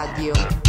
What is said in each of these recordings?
Co Radio.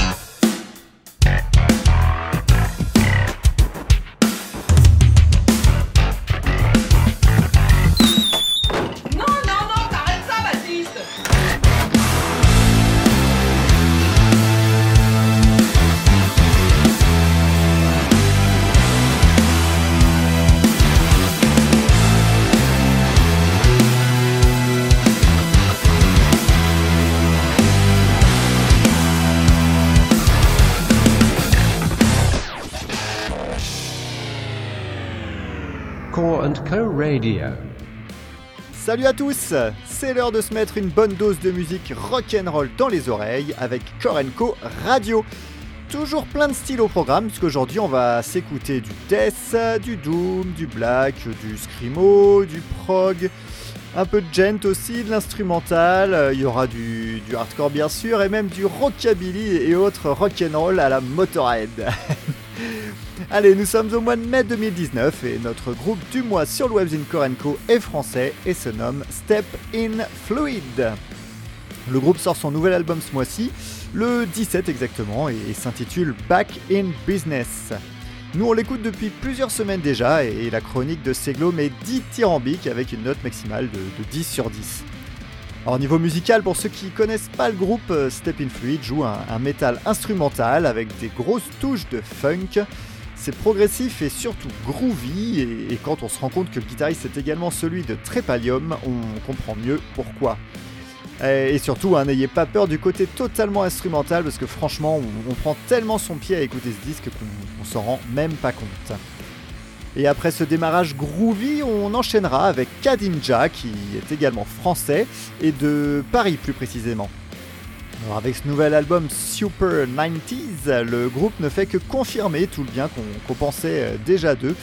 Salut à tous C'est l'heure de se mettre une bonne dose de musique rock'n'roll dans les oreilles avec Korenko Radio. Toujours plein de styles au programme, puisqu'aujourd'hui on va s'écouter du death, du doom, du black, du screamo, du prog, un peu de gent aussi, de l'instrumental, euh, il y aura du hardcore bien sûr, et même du rockabilly et autres rock'n'roll à la Motorhead. Allez, nous sommes au mois de mai 2019 et notre groupe du mois sur le Webzine Korenko est français et se nomme Step in Fluid. Le groupe sort son nouvel album ce mois-ci, le 17 exactement, et, s'intitule Back in Business. Nous on l'écoute depuis plusieurs semaines déjà et, la chronique de Seglo met 10 tyrambiques avec une note maximale de, de 10 sur 10. Alors niveau musical, pour ceux qui connaissent pas le groupe, euh, Step in Fluid joue un, métal instrumental avec des grosses touches de funk. C'est progressif et surtout groovy, et, quand on se rend compte que le guitariste est également celui de Trépalium, on comprend mieux pourquoi. Et, surtout, hein, n'ayez pas peur du côté totalement instrumental, parce que franchement, on, prend tellement son pied à écouter ce disque qu'on on s'en rend même pas compte. Et après ce démarrage groovy, on enchaînera avec Kadinja, qui est également français, et de Paris plus précisément. Alors avec ce nouvel album Super 90s, le groupe ne fait que confirmer tout le bien qu'on qu'on pensait euh, déjà d'eux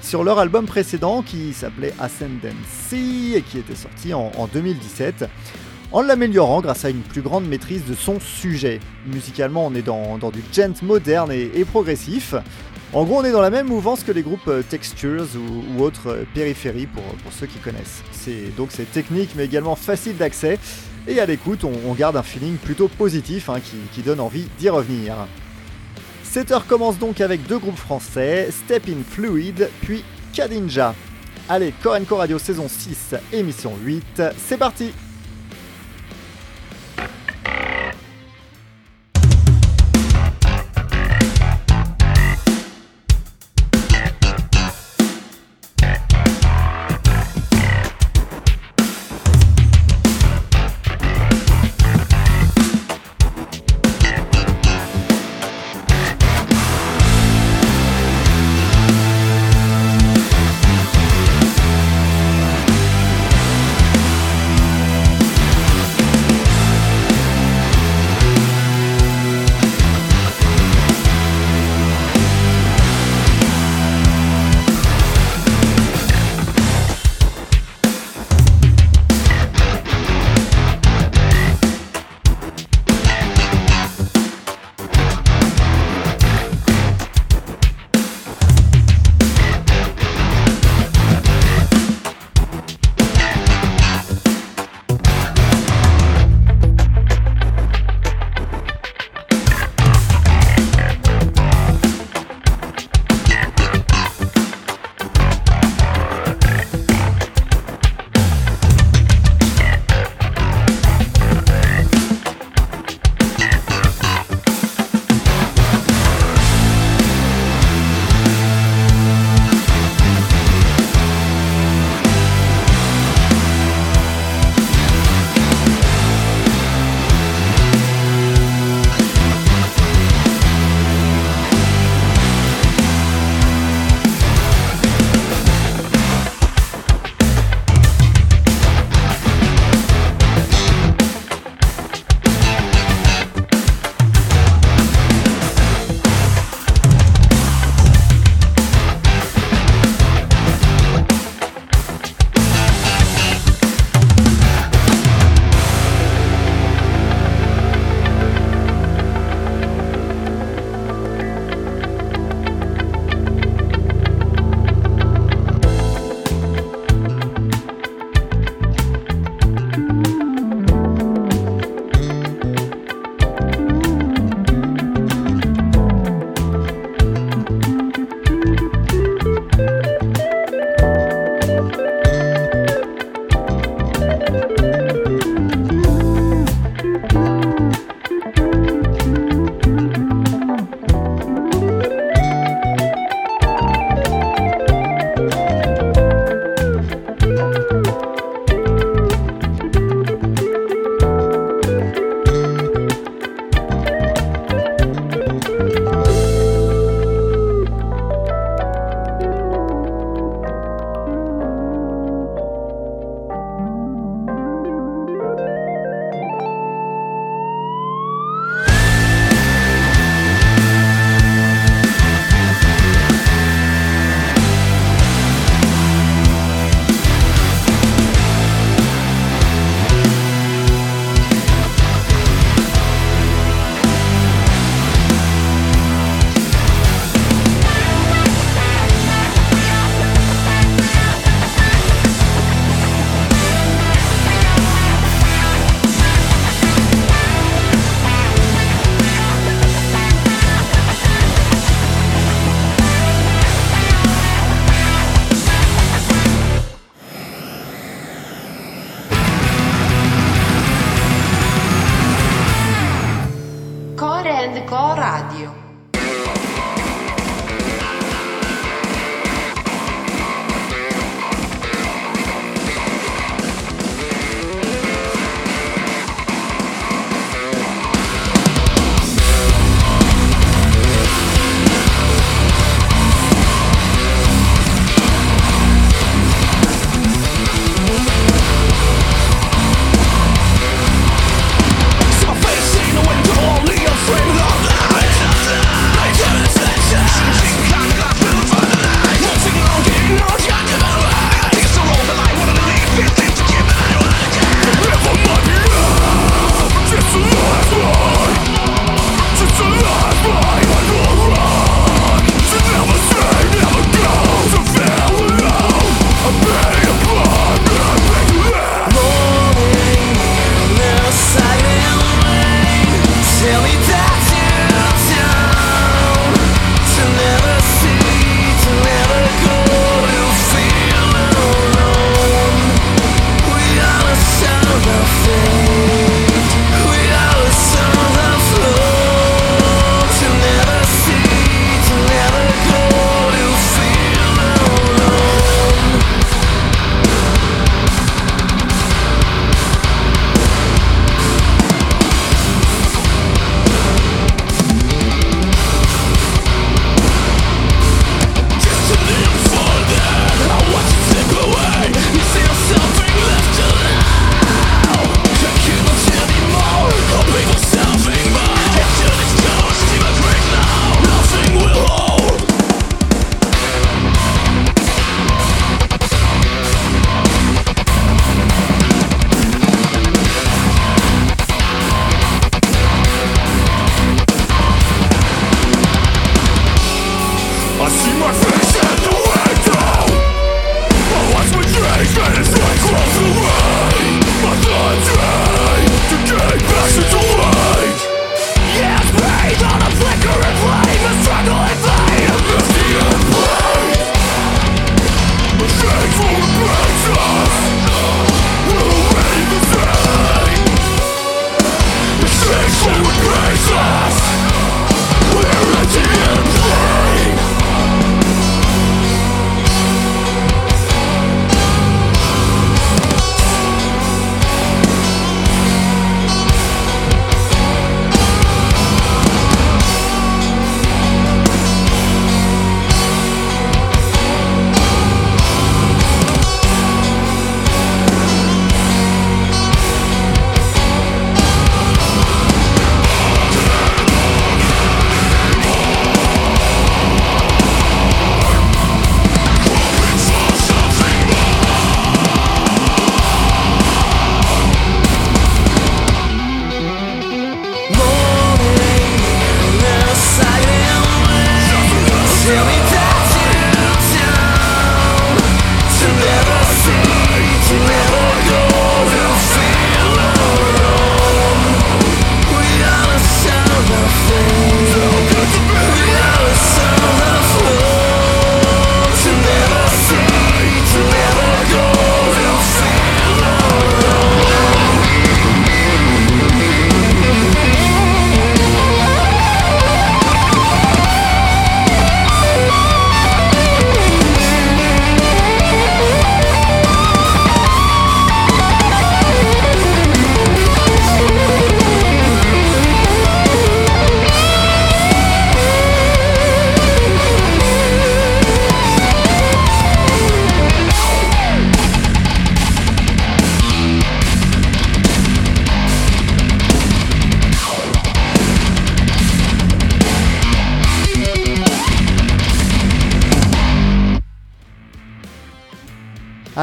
sur leur album précédent qui s'appelait Ascendancy et qui était sorti en, en 2017 en l'améliorant grâce à une plus grande maîtrise de son sujet. Musicalement, on est dans, du gent moderne et, progressif. En gros, on est dans la même mouvance que les groupes euh, Textures ou, ou autres euh, périphéries pour, pour ceux qui connaissent. C'est donc c'est technique mais également facile d'accès et à l'écoute, on, garde un feeling plutôt positif hein, qui, qui donne envie d'y revenir. Cette heure commence donc avec deux groupes français, Step in Fluid puis Kadinja. Allez, Korenko Radio saison 6, émission 8, c'est parti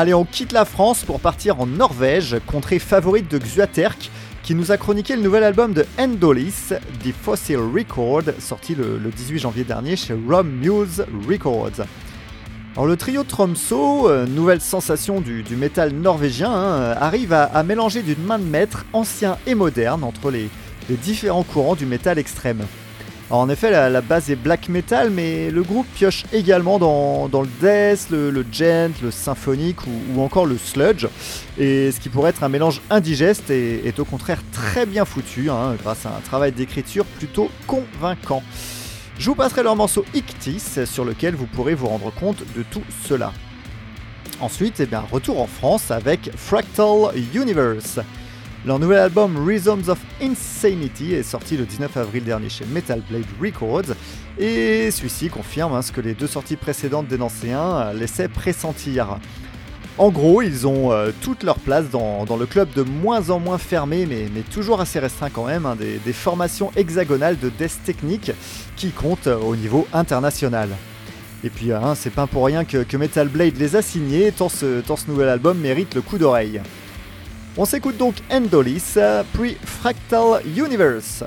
Allez, on quitte la France pour partir en Norvège, contrée favorite de Xuaterk, qui nous a chroniqué le nouvel album de Endolis, The Fossil Record, sorti le, le 18 janvier dernier chez Rom Muse Records. Alors le trio Tromso, euh, nouvelle sensation du, du métal norvégien, hein, arrive à, mélanger d'une main de maître ancien et moderne entre les différents courants du métal extrême. En effet, la, base est black metal, mais le groupe pioche également dans, le death, le, gent, le symphonique ou, encore le sludge. Et ce qui pourrait être un mélange indigeste est, est au contraire très bien foutu, hein, grâce à un travail d'écriture plutôt convaincant. Je vous passerai leur morceau Ictis sur lequel vous pourrez vous rendre compte de tout cela. Ensuite, eh bien, retour en France avec Fractal Universe. Leur nouvel album Rhythms of Insanity est sorti le 19 avril dernier chez Metal Blade Records et celui-ci confirme hein, ce que les deux sorties précédentes des Nancéens laissaient pressentir. En gros, ils ont euh, toute leur place dans, le club de moins en moins fermé, mais, toujours assez restreint quand même, hein, des, formations hexagonales de death technique qui comptent au niveau international. Et puis, hein, c'est pas pour rien que, Metal Blade les a signés, tant ce nouvel album mérite le coup d'oreille. On s'écoute donc Endolis, puis Fractal Universe.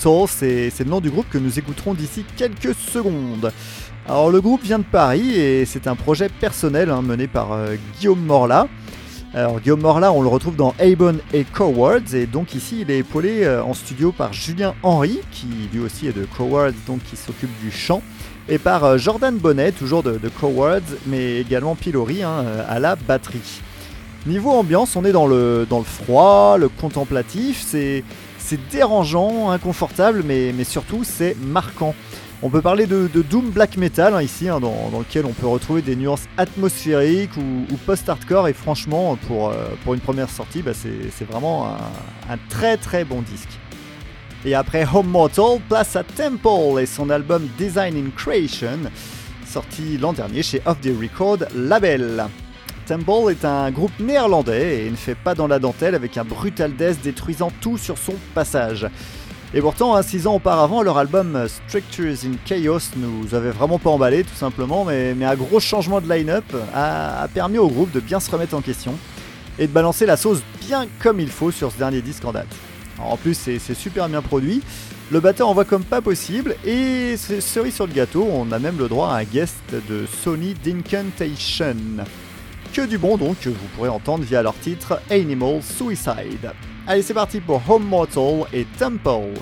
C'est le nom du groupe que nous écouterons d'ici quelques secondes. Alors le groupe vient de Paris et c'est un projet personnel hein, mené par euh, Guillaume Morla. Alors Guillaume Morla, on le retrouve dans Avon et Cowards et donc ici il est épaulé euh, en studio par Julien Henry qui lui aussi est de Cowards donc qui s'occupe du chant et par euh, Jordan Bonnet toujours de, Cowards mais également Pilori hein, à la batterie. Niveau ambiance, on est dans le, dans le froid, le contemplatif, c'est c'est dérangeant, inconfortable mais, surtout c'est marquant. On peut parler de, Doom Black Metal hein, ici, hein, dans, lequel on peut retrouver des nuances atmosphériques ou, post-hardcore. Et franchement, pour, euh, une première sortie, bah, c'est vraiment un, un très très bon disque. Et après Home Mortal, place à Temple et son album Design in Creation, sorti l'an dernier chez Off the Record Label. Temple est un groupe néerlandais et ne fait pas dans la dentelle avec un brutal death détruisant tout sur son passage. Et pourtant, hein, six ans auparavant, leur album Structures in Chaos nous avait vraiment pas emballé, tout simplement, mais, un gros changement de line-up a, permis au groupe de bien se remettre en question et de balancer la sauce bien comme il faut sur ce dernier disque en date. Alors, en plus, c'est super bien produit, le batteur envoie comme pas possible, et cerise sur le gâteau, on a même le droit à un guest de Sony Dincantation. Que du bon donc que vous pourrez entendre via leur titre Animal Suicide. Allez, c'est parti pour Home Mortal et Temple.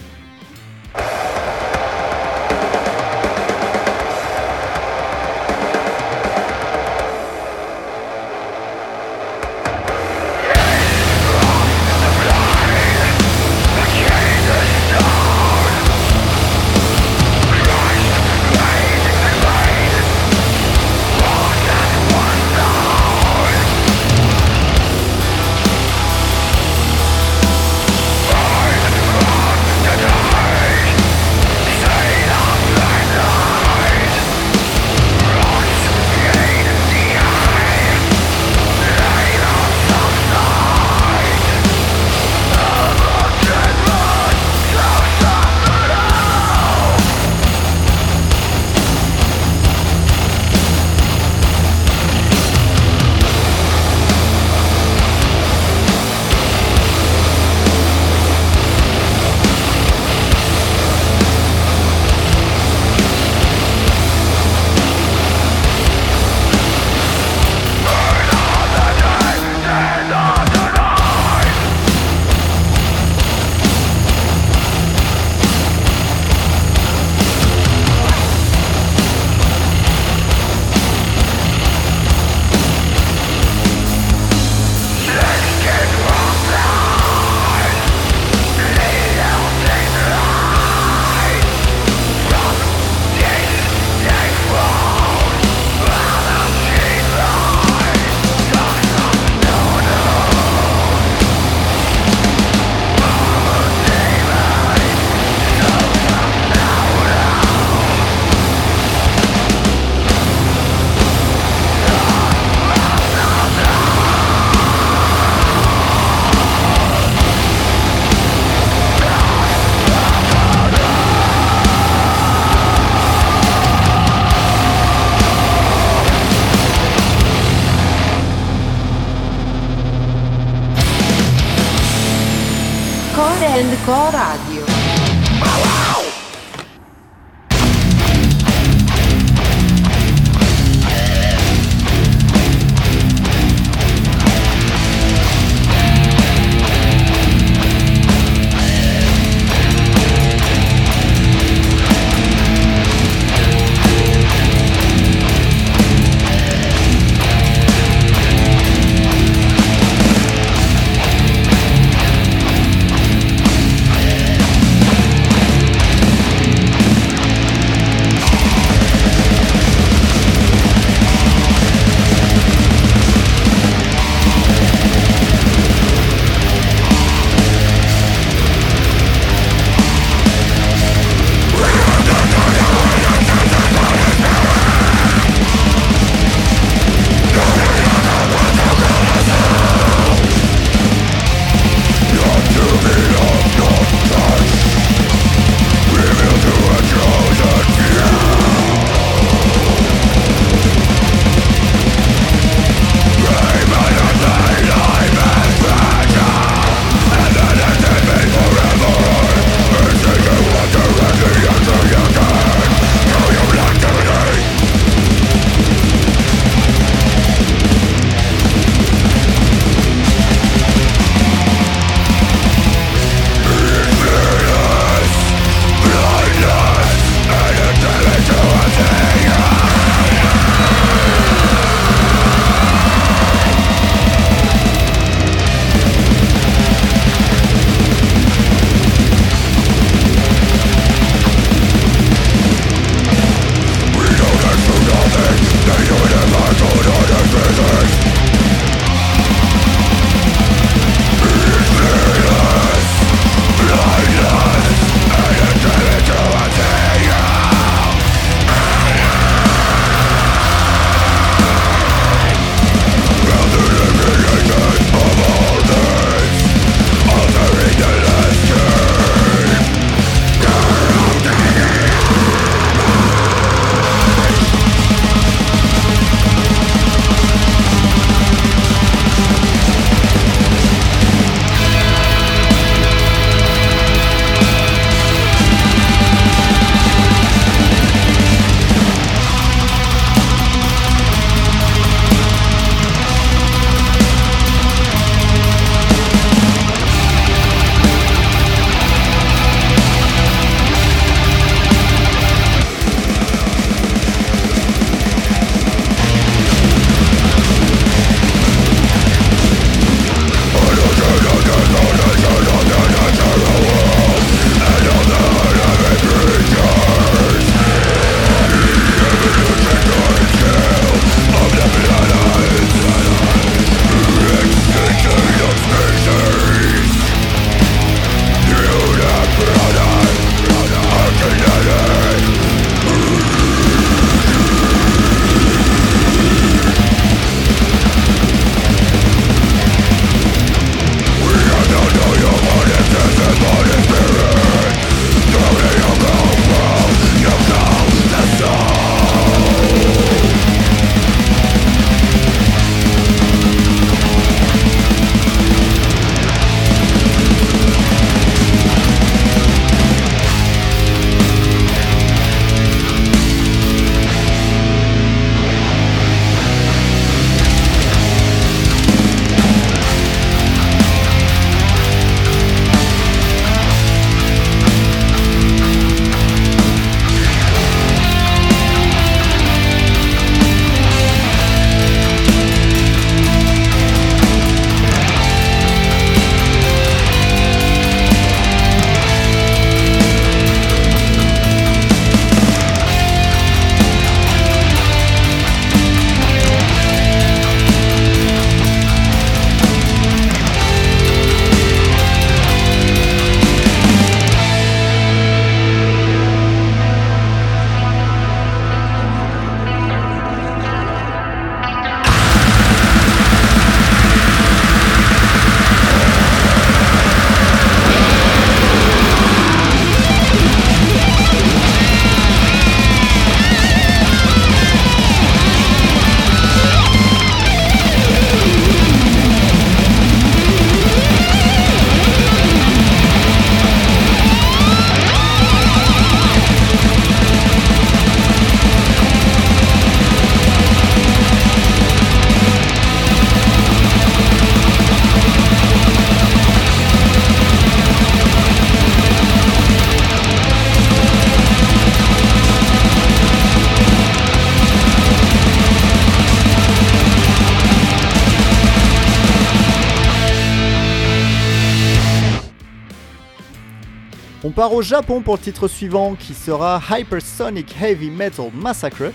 Au Japon pour le titre suivant qui sera Hypersonic Heavy Metal Massacre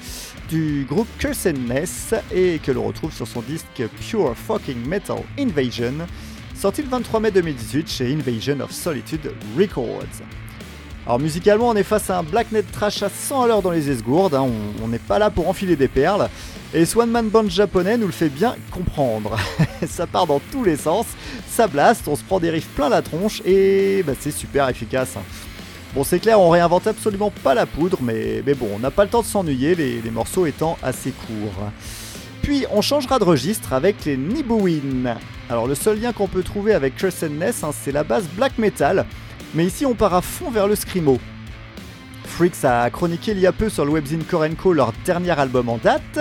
du groupe Cursed Ness et que l'on retrouve sur son disque Pure Fucking Metal Invasion, sorti le 23 mai 2018 chez Invasion of Solitude Records. Alors musicalement, on est face à un blacknet trash à 100 à l'heure dans les esgourdes, hein, on n'est pas là pour enfiler des perles, et Swan Man Band japonais nous le fait bien comprendre. ça part dans tous les sens, ça blast, on se prend des riffs plein la tronche, et bah, c'est super efficace. hein. Bon, c'est clair, on réinvente absolument pas la poudre, mais, bon, on n'a pas le temps de s'ennuyer, les, morceaux étant assez courts. Puis on changera de registre avec les Nibuin. Alors le seul lien qu'on peut trouver avec Cursed Ness, hein, c'est la base black metal, mais ici on part à fond vers le screamo. Freaks a chroniqué il y a peu sur le webzine Korenko leur dernier album en date,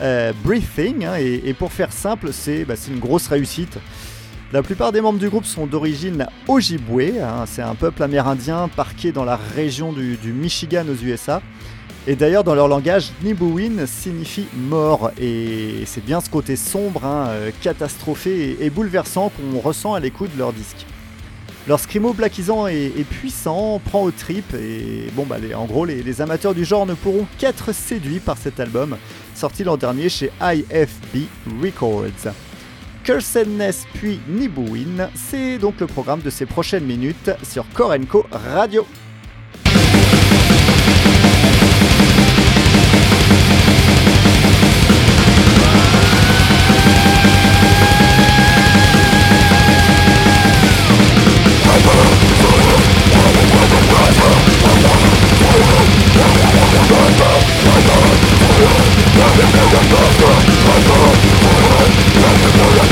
euh, Breathing, hein, et, pour faire simple, c'est bah, c'est une grosse réussite. La plupart des membres du groupe sont d'origine Ojibwe, hein, c'est un peuple amérindien parqué dans la région du, Michigan aux USA. Et d'ailleurs, dans leur langage, Nibuin signifie mort, et c'est bien ce côté sombre, hein, euh, catastrophé et bouleversant qu'on ressent à l'écoute de leur disque. Leur scrimo blackisant est, est puissant, prend aux tripes, et bon, bah, en gros, les, les amateurs du genre ne pourront qu'être séduits par cet album, sorti l'an dernier chez IFB Records. Cursedness puis Nibuin, c'est donc le programme de ces prochaines minutes sur Korenko Radio. I'm gonna go to the hospital.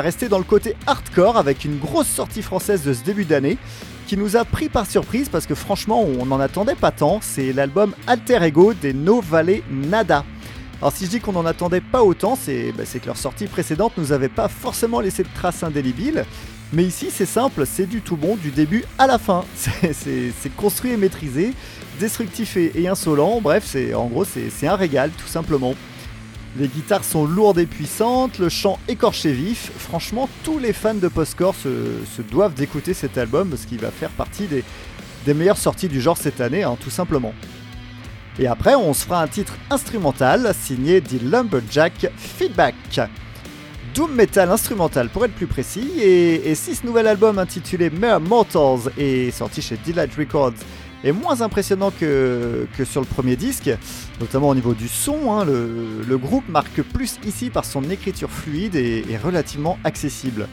Rester dans le côté hardcore avec une grosse sortie française de ce début d'année qui nous a pris par surprise parce que franchement on n'en attendait pas tant, c'est l'album Alter Ego des No Valley Nada. Alors si je dis qu'on n'en attendait pas autant, bah, c'est que leur sortie précédente nous avait pas forcément laissé de traces indélébiles, mais ici c'est simple, c'est du tout bon du début à la fin. C'est construit et maîtrisé, destructif et, insolent, bref, en gros c'est un régal tout simplement. Les guitares sont lourdes et puissantes, le chant écorché vif. Franchement, tous les fans de postcore se, doivent d'écouter cet album parce qu'il va faire partie des, meilleures sorties du genre cette année, hein, tout simplement. Et après, on se fera un titre instrumental signé The Lumberjack Feedback. Doom Metal instrumental pour être plus précis, et, si ce nouvel album intitulé Mere Mortals est sorti chez Delight Records est moins impressionnant que, sur le premier disque, notamment au niveau du son. Hein, le, groupe marque plus ici par son écriture fluide et, relativement accessible.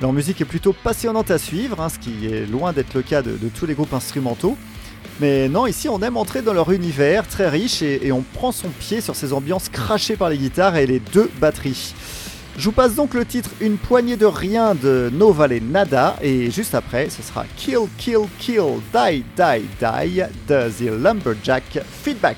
Leur musique est plutôt passionnante à suivre, hein, ce qui est loin d'être le cas de, tous les groupes instrumentaux. Mais non, ici on aime entrer dans leur univers très riche et on prend son pied sur ces ambiances crachées par les guitares et les deux batteries. Je vous passe donc le titre Une poignée de rien de No Valley Nada et juste après ce sera Kill Kill Kill Die Die Die de The Lumberjack Feedback.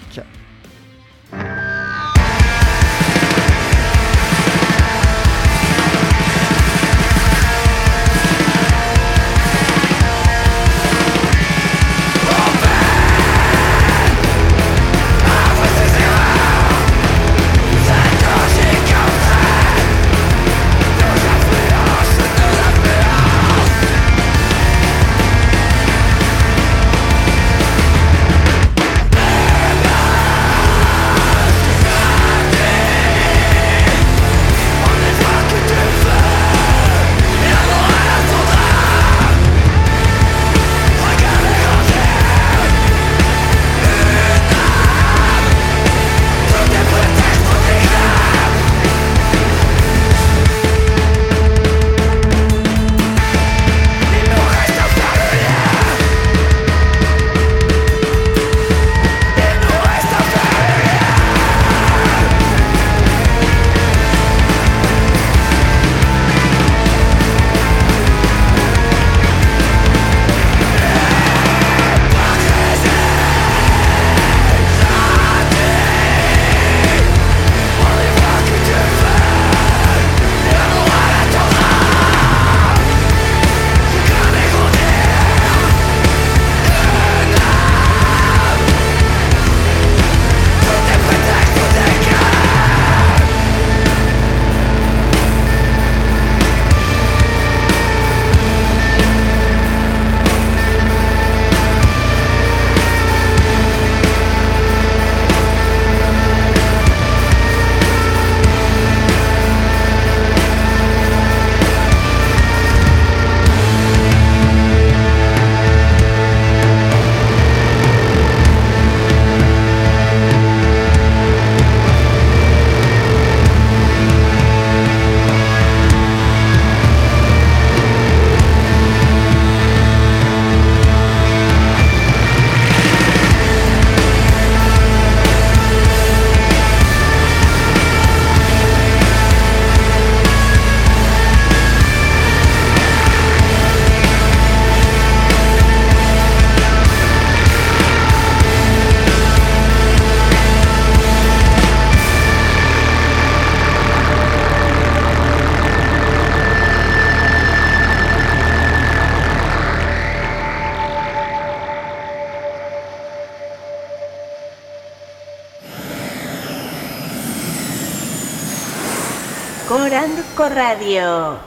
Radio.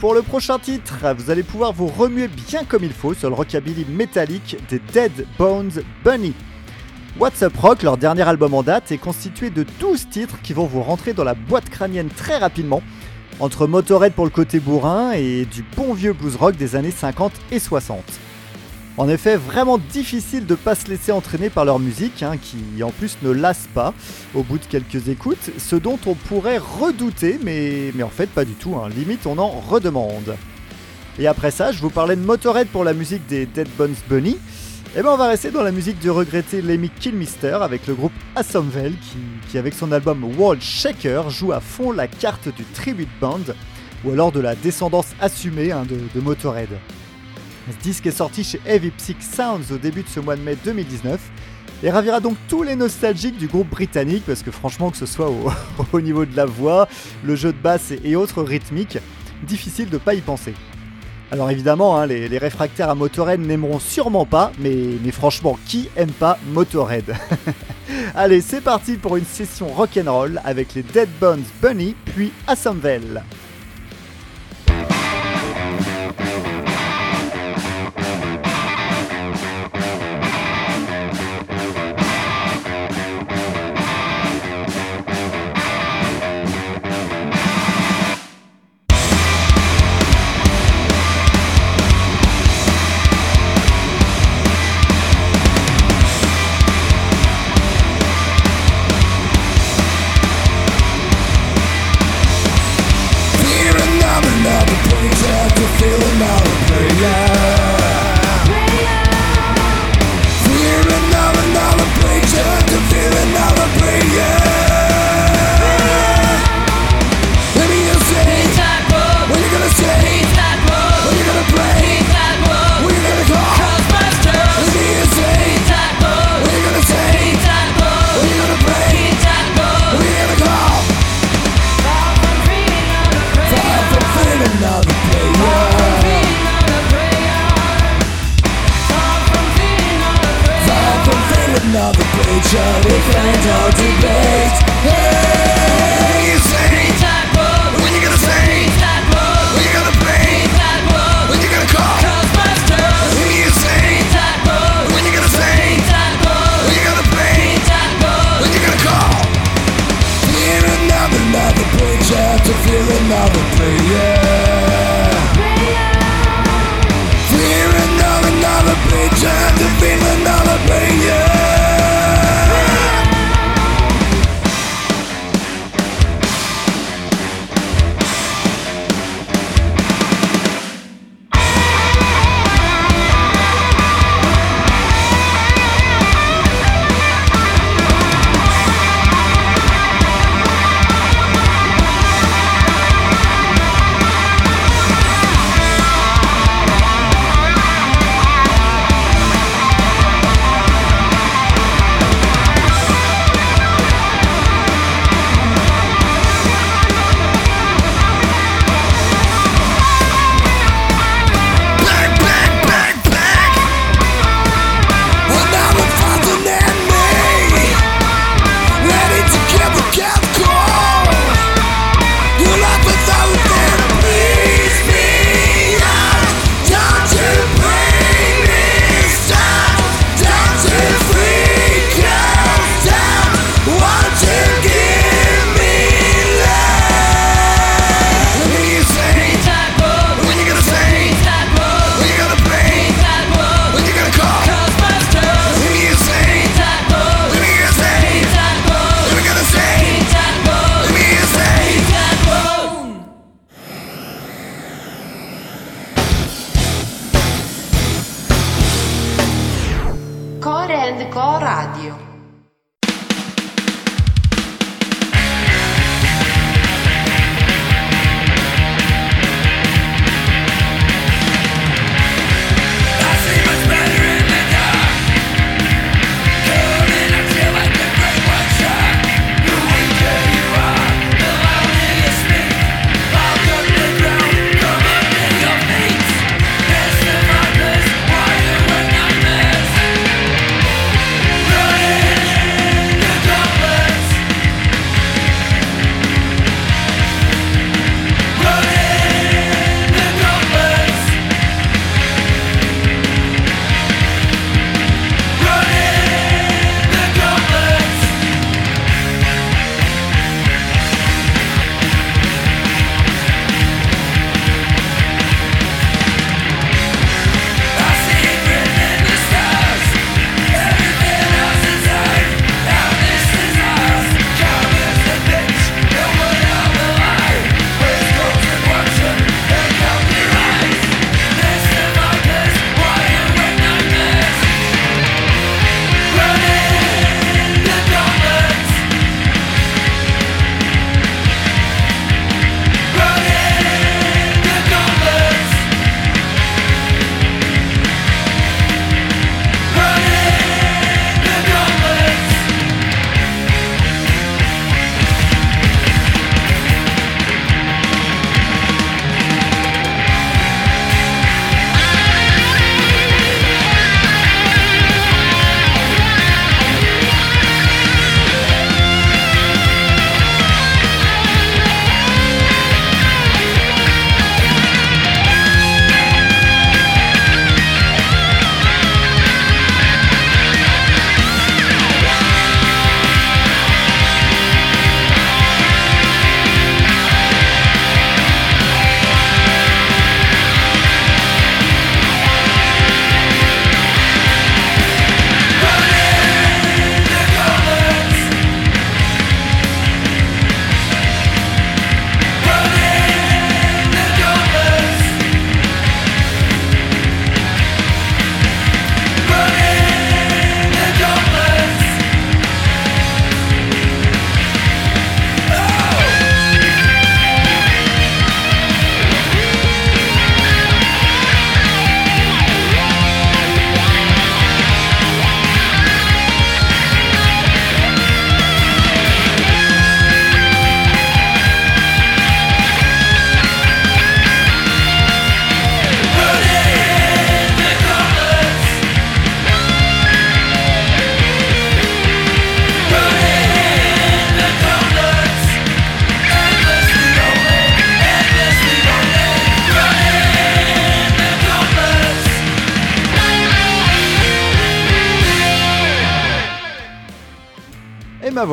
Pour le prochain titre, vous allez pouvoir vous remuer bien comme il faut sur le rockabilly métallique des Dead Bones Bunny. What's Up Rock, leur dernier album en date, est constitué de 12 titres qui vont vous rentrer dans la boîte crânienne très rapidement, entre Motorhead pour le côté bourrin et du bon vieux blues rock des années 50 et 60. En effet, vraiment difficile de pas se laisser entraîner par leur musique, hein, qui en plus ne lasse pas au bout de quelques écoutes, ce dont on pourrait redouter, mais, en fait pas du tout, hein. limite on en redemande. Et après ça, je vous parlais de Motorhead pour la musique des Dead Bones Bunny, et ben on va rester dans la musique du regretté Lemmy Kilmister avec le groupe Assomvel qui, avec son album World Shaker joue à fond la carte du tribute band ou alors de la descendance assumée hein, de Motorhead. Ce disque est sorti chez Heavy Psych Sounds au début de ce mois de mai 2019 et ravira donc tous les nostalgiques du groupe britannique parce que franchement que ce soit au, au niveau de la voix, le jeu de basse et, autres rythmiques, difficile de pas y penser. Alors évidemment, hein, les, réfractaires à Motorhead n'aimeront sûrement pas, mais, mais franchement, qui aime pas Motorhead? Allez, c'est parti pour une session rock'n'roll avec les Dead Bones Bunny, puis Assomvel.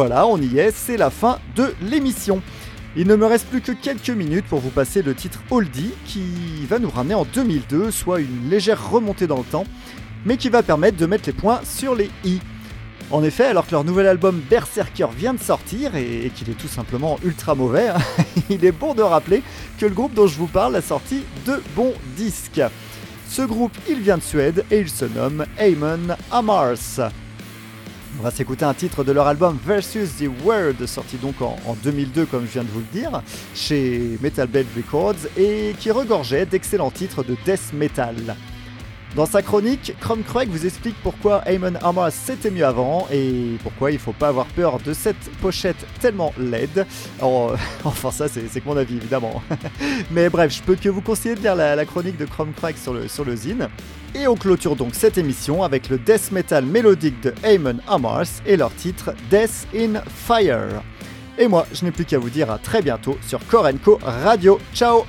Voilà, on y est, c'est la fin de l'émission. Il ne me reste plus que quelques minutes pour vous passer le titre Oldie qui va nous ramener en 2002, soit une légère remontée dans le temps, mais qui va permettre de mettre les points sur les i. En effet, alors que leur nouvel album Berserker vient de sortir et qu'il est tout simplement ultra mauvais, hein, il est bon de rappeler que le groupe dont je vous parle a sorti deux bons disques. Ce groupe, il vient de Suède et il se nomme Amon Amars. On va s'écouter un titre de leur album Versus the World, sorti donc en, en 2002 comme je viens de vous le dire, chez Metal Blade Records, et qui regorgeait d'excellents titres de death metal. Dans sa chronique, Chrome Craig vous explique pourquoi Amon Amas c'était mieux avant et pourquoi il faut pas avoir peur de cette pochette tellement laide. Enfin ça c'est que mon avis évidemment. Mais bref, je peux que vous conseiller de lire la, chronique de Chrome Craig sur le, sur le zine. Et on clôture donc cette émission avec le death metal mélodique de Amon Amars et leur titre Death in Fire. Et moi, je n'ai plus qu'à vous dire à très bientôt sur Korenko Radio. Ciao